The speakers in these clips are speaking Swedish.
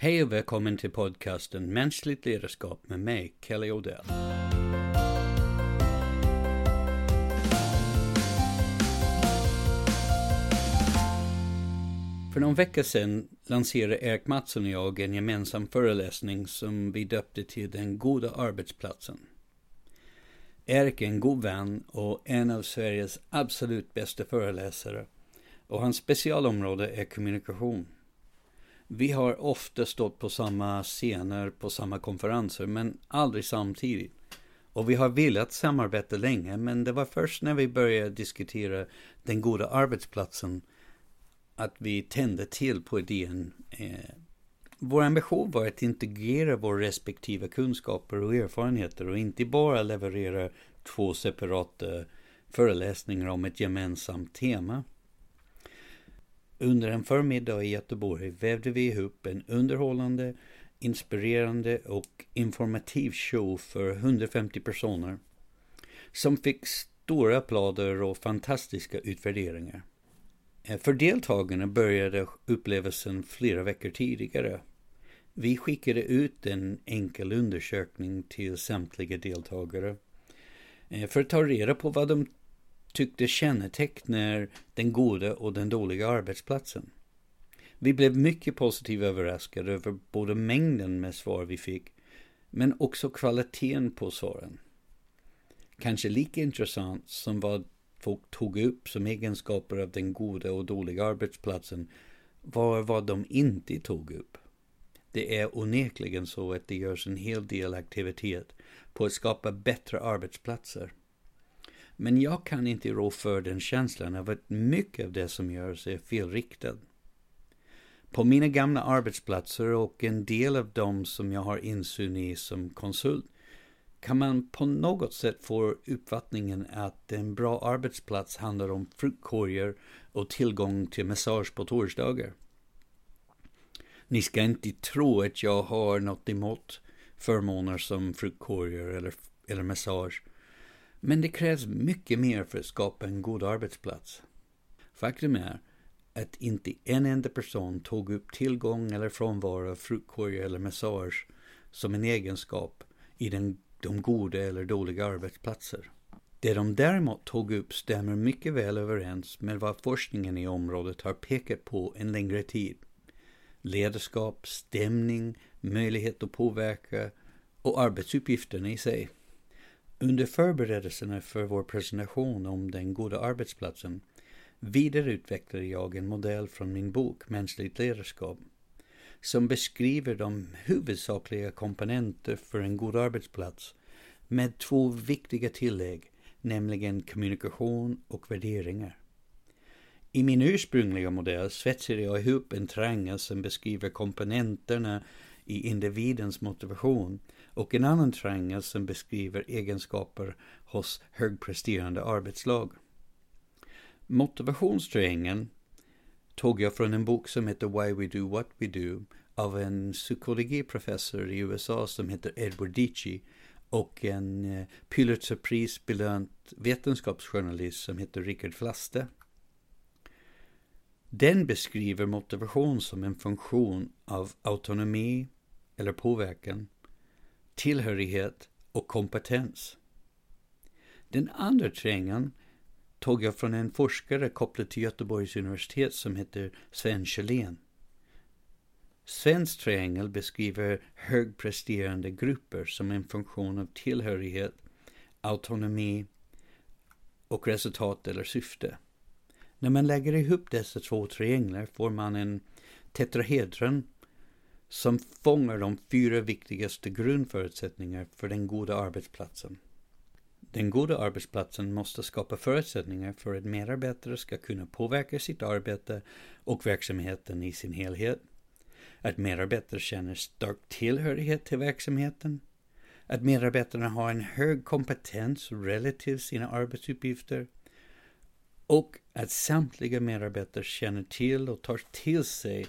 Hej och välkommen till podcasten Mänskligt ledarskap med mig, Kelly Odell. För någon vecka sedan lanserade Erik Mattsson och jag en gemensam föreläsning som vi döpte till Den goda arbetsplatsen. Erik är en god vän och en av Sveriges absolut bästa föreläsare och hans specialområde är kommunikation. Vi har ofta stått på samma scener, på samma konferenser, men aldrig samtidigt. Och vi har velat samarbeta länge, men det var först när vi började diskutera den goda arbetsplatsen att vi tände till på idén. Eh, vår ambition var att integrera våra respektive kunskaper och erfarenheter och inte bara leverera två separata föreläsningar om ett gemensamt tema. Under en förmiddag i Göteborg vävde vi ihop en underhållande, inspirerande och informativ show för 150 personer som fick stora applåder och fantastiska utvärderingar. Eh, för deltagarna började upplevelsen flera veckor tidigare. Vi skickade ut en enkel undersökning till samtliga deltagare eh, för att ta reda på vad de tyckte kännetecknar den goda och den dåliga arbetsplatsen. Vi blev mycket positivt överraskade över både mängden med svar vi fick, men också kvaliteten på svaren. Kanske lika intressant som vad folk tog upp som egenskaper av den goda och dåliga arbetsplatsen var vad de inte tog upp. Det är onekligen så att det görs en hel del aktivitet på att skapa bättre arbetsplatser. Men jag kan inte rå för den känslan av att mycket av det som görs är felriktat. På mina gamla arbetsplatser och en del av dem som jag har insyn i som konsult kan man på något sätt få uppfattningen att en bra arbetsplats handlar om fruktkorgar och tillgång till massage på torsdagar. Ni ska inte tro att jag har något emot förmåner som fruktkorgar eller, eller massage. Men det krävs mycket mer för att skapa en god arbetsplats. Faktum är att inte en enda person tog upp tillgång eller frånvaro av fruktkorgar eller massage som en egenskap i den, de goda eller dåliga arbetsplatser. Det de däremot tog upp stämmer mycket väl överens med vad forskningen i området har pekat på en längre tid. Ledarskap, stämning, möjlighet att påverka och arbetsuppgifterna i sig. Under förberedelserna för vår presentation om den goda arbetsplatsen vidareutvecklade jag en modell från min bok Mänskligt ledarskap som beskriver de huvudsakliga komponenter för en god arbetsplats med två viktiga tillägg, nämligen kommunikation och värderingar. I min ursprungliga modell svetsade jag ihop en triangel som beskriver komponenterna i individens motivation och en annan triangel som beskriver egenskaper hos högpresterande arbetslag. Motivationstriangeln tog jag från en bok som heter Why We Do What We Do av en psykologiprofessor i USA som heter Edward Dici och en eh, Pulitzerprisbelönt vetenskapsjournalist som heter Richard Flaste. Den beskriver motivation som en funktion av autonomi eller påverkan, tillhörighet och kompetens. Den andra triangeln tog jag från en forskare kopplad till Göteborgs universitet som heter Sven Kjellén. Svens triangel beskriver högpresterande grupper som en funktion av tillhörighet, autonomi och resultat eller syfte. När man lägger ihop dessa två trianglar får man en tetrahedron som fångar de fyra viktigaste grundförutsättningarna för den goda arbetsplatsen. Den goda arbetsplatsen måste skapa förutsättningar för att medarbetare ska kunna påverka sitt arbete och verksamheten i sin helhet. Att medarbetare känner stark tillhörighet till verksamheten. Att medarbetarna har en hög kompetens relativt sina arbetsuppgifter. Och att samtliga medarbetare känner till och tar till sig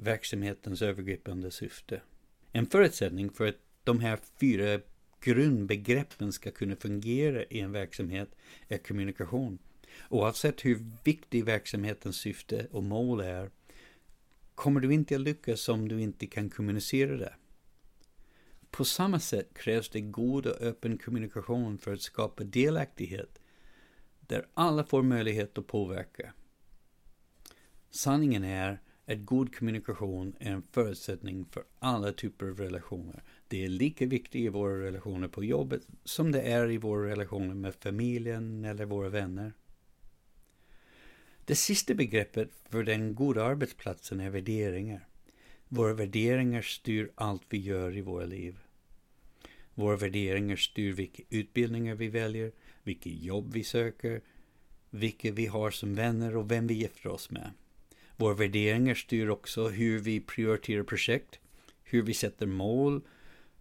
verksamhetens övergripande syfte. En förutsättning för att de här fyra grundbegreppen ska kunna fungera i en verksamhet är kommunikation. Oavsett hur viktig verksamhetens syfte och mål är kommer du inte att lyckas om du inte kan kommunicera det. På samma sätt krävs det god och öppen kommunikation för att skapa delaktighet, där alla får möjlighet att påverka. Sanningen är att god kommunikation är en förutsättning för alla typer av relationer. Det är lika viktigt i våra relationer på jobbet som det är i våra relationer med familjen eller våra vänner. Det sista begreppet för den goda arbetsplatsen är värderingar. Våra värderingar styr allt vi gör i våra liv. Våra värderingar styr vilka utbildningar vi väljer, vilket jobb vi söker, vilka vi har som vänner och vem vi gifter oss med. Våra värderingar styr också hur vi prioriterar projekt, hur vi sätter mål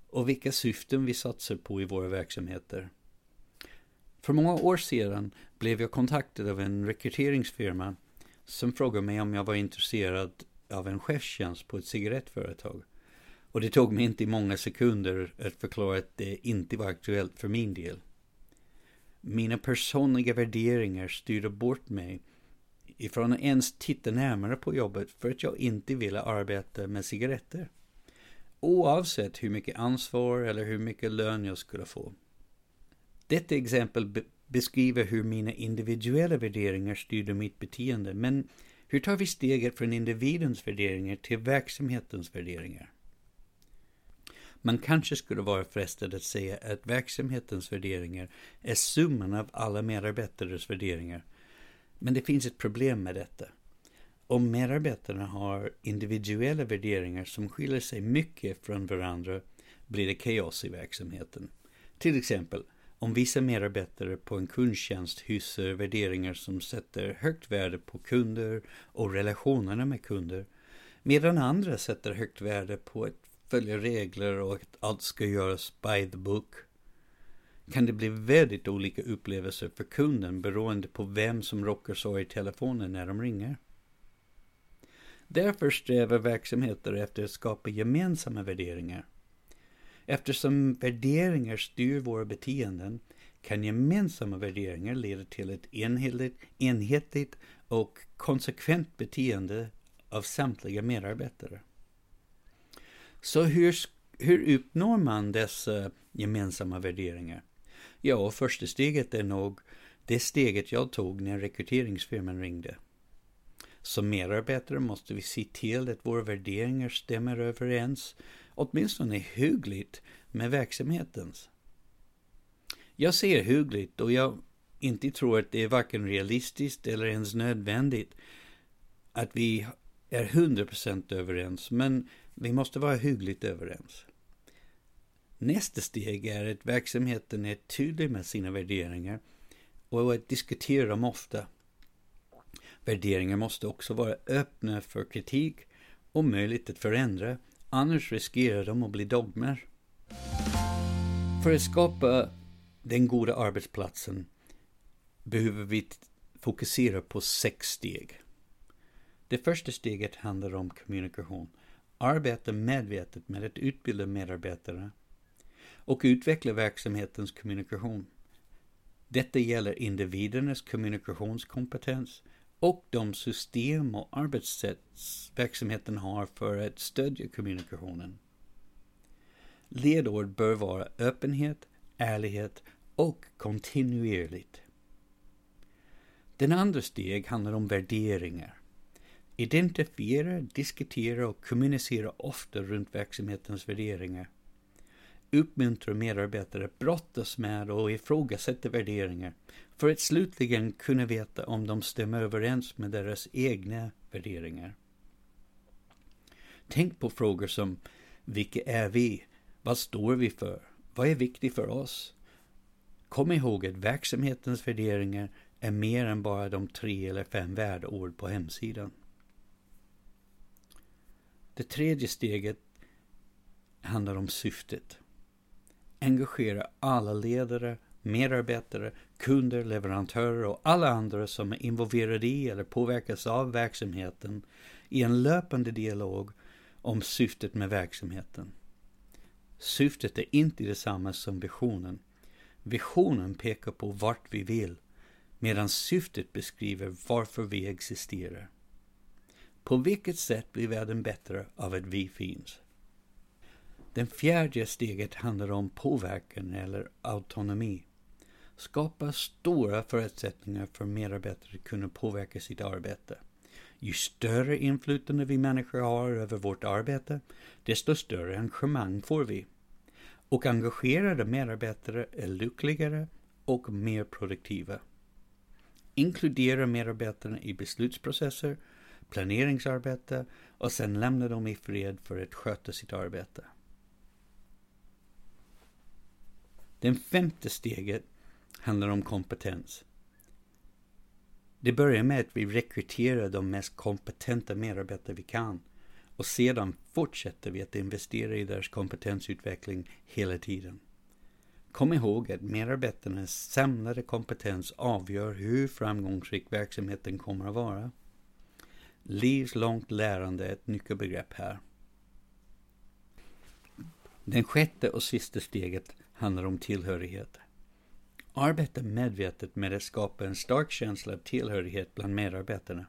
och vilka syften vi satsar på i våra verksamheter. För många år sedan blev jag kontaktad av en rekryteringsfirma som frågade mig om jag var intresserad av en chefstjänst på ett cigarettföretag. Och det tog mig inte många sekunder att förklara att det inte var aktuellt för min del. Mina personliga värderingar styrde bort mig ifrån att ens titta närmare på jobbet för att jag inte ville arbeta med cigaretter. Oavsett hur mycket ansvar eller hur mycket lön jag skulle få. Detta exempel be beskriver hur mina individuella värderingar styrde mitt beteende, men hur tar vi steget från individens värderingar till verksamhetens värderingar? Man kanske skulle vara frestad att säga att verksamhetens värderingar är summan av alla medarbetares värderingar. Men det finns ett problem med detta. Om medarbetarna har individuella värderingar som skiljer sig mycket från varandra blir det kaos i verksamheten. Till exempel, om vissa medarbetare på en kundtjänst hyser värderingar som sätter högt värde på kunder och relationerna med kunder, medan andra sätter högt värde på att följa regler och att allt ska göras by the book, kan det bli väldigt olika upplevelser för kunden beroende på vem som råkar så i telefonen när de ringer. Därför strävar verksamheter efter att skapa gemensamma värderingar Eftersom värderingar styr våra beteenden kan gemensamma värderingar leda till ett enhetligt, enhetligt och konsekvent beteende av samtliga medarbetare. Så hur, hur uppnår man dessa gemensamma värderingar? Ja, första steget är nog det steget jag tog när rekryteringsfirman ringde. Som medarbetare måste vi se till att våra värderingar stämmer överens åtminstone hyggligt med verksamhetens. Jag ser hyggligt och jag inte tror att det är varken realistiskt eller ens nödvändigt att vi är 100% överens, men vi måste vara hyggligt överens. Nästa steg är att verksamheten är tydlig med sina värderingar och att diskutera dem ofta. Värderingar måste också vara öppna för kritik och möjligt att förändra Annars riskerar de att bli dogmer. För att skapa den goda arbetsplatsen behöver vi fokusera på sex steg. Det första steget handlar om kommunikation. Arbeta medvetet med att utbilda medarbetare och utveckla verksamhetens kommunikation. Detta gäller individernas kommunikationskompetens och de system och arbetssätt verksamheten har för att stödja kommunikationen. Ledord bör vara öppenhet, ärlighet och kontinuerligt. Den andra steg handlar om värderingar. Identifiera, diskutera och kommunicera ofta runt verksamhetens värderingar uppmuntrar medarbetare att brottas med och ifrågasätta värderingar för att slutligen kunna veta om de stämmer överens med deras egna värderingar. Tänk på frågor som Vilka är vi? Vad står vi för? Vad är viktigt för oss? Kom ihåg att verksamhetens värderingar är mer än bara de tre eller fem värdeord på hemsidan. Det tredje steget handlar om syftet. Engagera alla ledare, medarbetare, kunder, leverantörer och alla andra som är involverade i eller påverkas av verksamheten i en löpande dialog om syftet med verksamheten. Syftet är inte detsamma som visionen. Visionen pekar på vart vi vill, medan syftet beskriver varför vi existerar. På vilket sätt blir världen bättre av att vi finns? Det fjärde steget handlar om påverkan eller autonomi. Skapa stora förutsättningar för medarbetare att kunna påverka sitt arbete. Ju större inflytande vi människor har över vårt arbete, desto större engagemang får vi. Och engagerade medarbetare är lyckligare och mer produktiva. Inkludera medarbetarna i beslutsprocesser, planeringsarbete och sen lämna dem i fred för att sköta sitt arbete. Det femte steget handlar om kompetens. Det börjar med att vi rekryterar de mest kompetenta medarbetare vi kan och sedan fortsätter vi att investera i deras kompetensutveckling hela tiden. Kom ihåg att medarbetarnas samlade kompetens avgör hur framgångsrik verksamheten kommer att vara. Livslångt lärande är ett nyckelbegrepp här. Den sjätte och sista steget handlar om tillhörighet. Arbeta medvetet med att skapa en stark känsla av tillhörighet bland medarbetarna.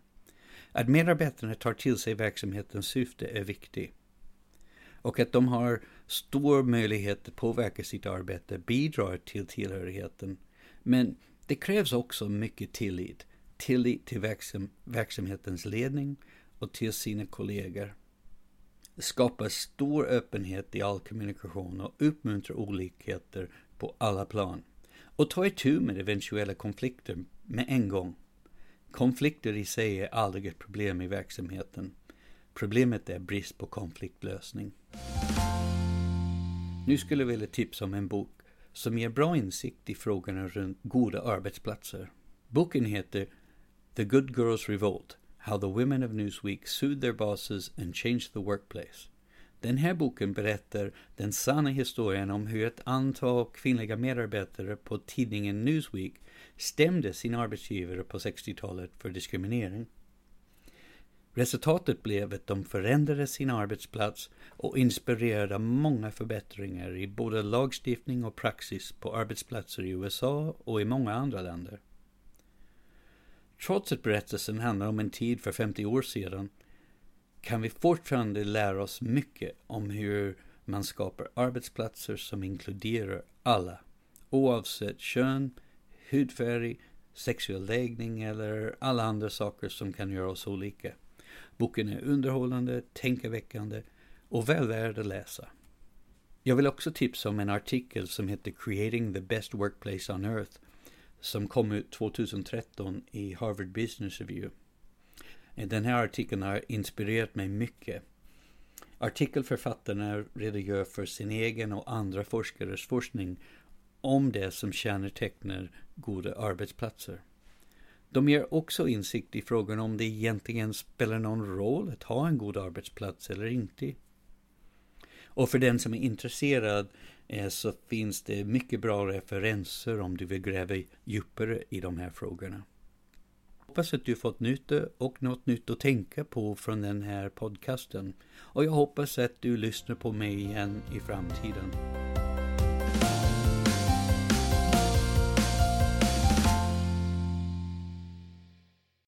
Att medarbetarna tar till sig verksamhetens syfte är viktigt. Och att de har stor möjlighet att påverka sitt arbete bidrar till tillhörigheten. Men det krävs också mycket tillit. Tillit till verksam, verksamhetens ledning och till sina kollegor. Skapa stor öppenhet i all kommunikation och uppmuntra olikheter på alla plan. Och ta itu med eventuella konflikter med en gång. Konflikter i sig är aldrig ett problem i verksamheten. Problemet är brist på konfliktlösning. Nu skulle jag vilja tipsa om en bok som ger bra insikt i frågorna runt goda arbetsplatser. Boken heter The Good Girls Revolt How the Women of Newsweek Sued Their Bosses and Changed the Workplace. Den här boken berättar den sanna historien om hur ett antal kvinnliga medarbetare på tidningen Newsweek stämde sin arbetsgivare på 60-talet för diskriminering. Resultatet blev att de förändrade sin arbetsplats och inspirerade många förbättringar i både lagstiftning och praxis på arbetsplatser i USA och i många andra länder. Trots att berättelsen handlar om en tid för 50 år sedan kan vi fortfarande lära oss mycket om hur man skapar arbetsplatser som inkluderar alla, oavsett kön, hudfärg, sexuell läggning eller alla andra saker som kan göra oss olika. Boken är underhållande, tänkeväckande och väl värd att läsa. Jag vill också tipsa om en artikel som heter Creating the Best Workplace on Earth som kom ut 2013 i Harvard Business Review. Den här artikeln har inspirerat mig mycket. Artikelförfattarna redogör för sin egen och andra forskares forskning om det som kännetecknar goda arbetsplatser. De ger också insikt i frågan om det egentligen spelar någon roll att ha en god arbetsplats eller inte. Och för den som är intresserad eh, så finns det mycket bra referenser om du vill gräva djupare i de här frågorna. Hoppas att du fått nytta och något nytt att tänka på från den här podcasten. Och jag hoppas att du lyssnar på mig igen i framtiden.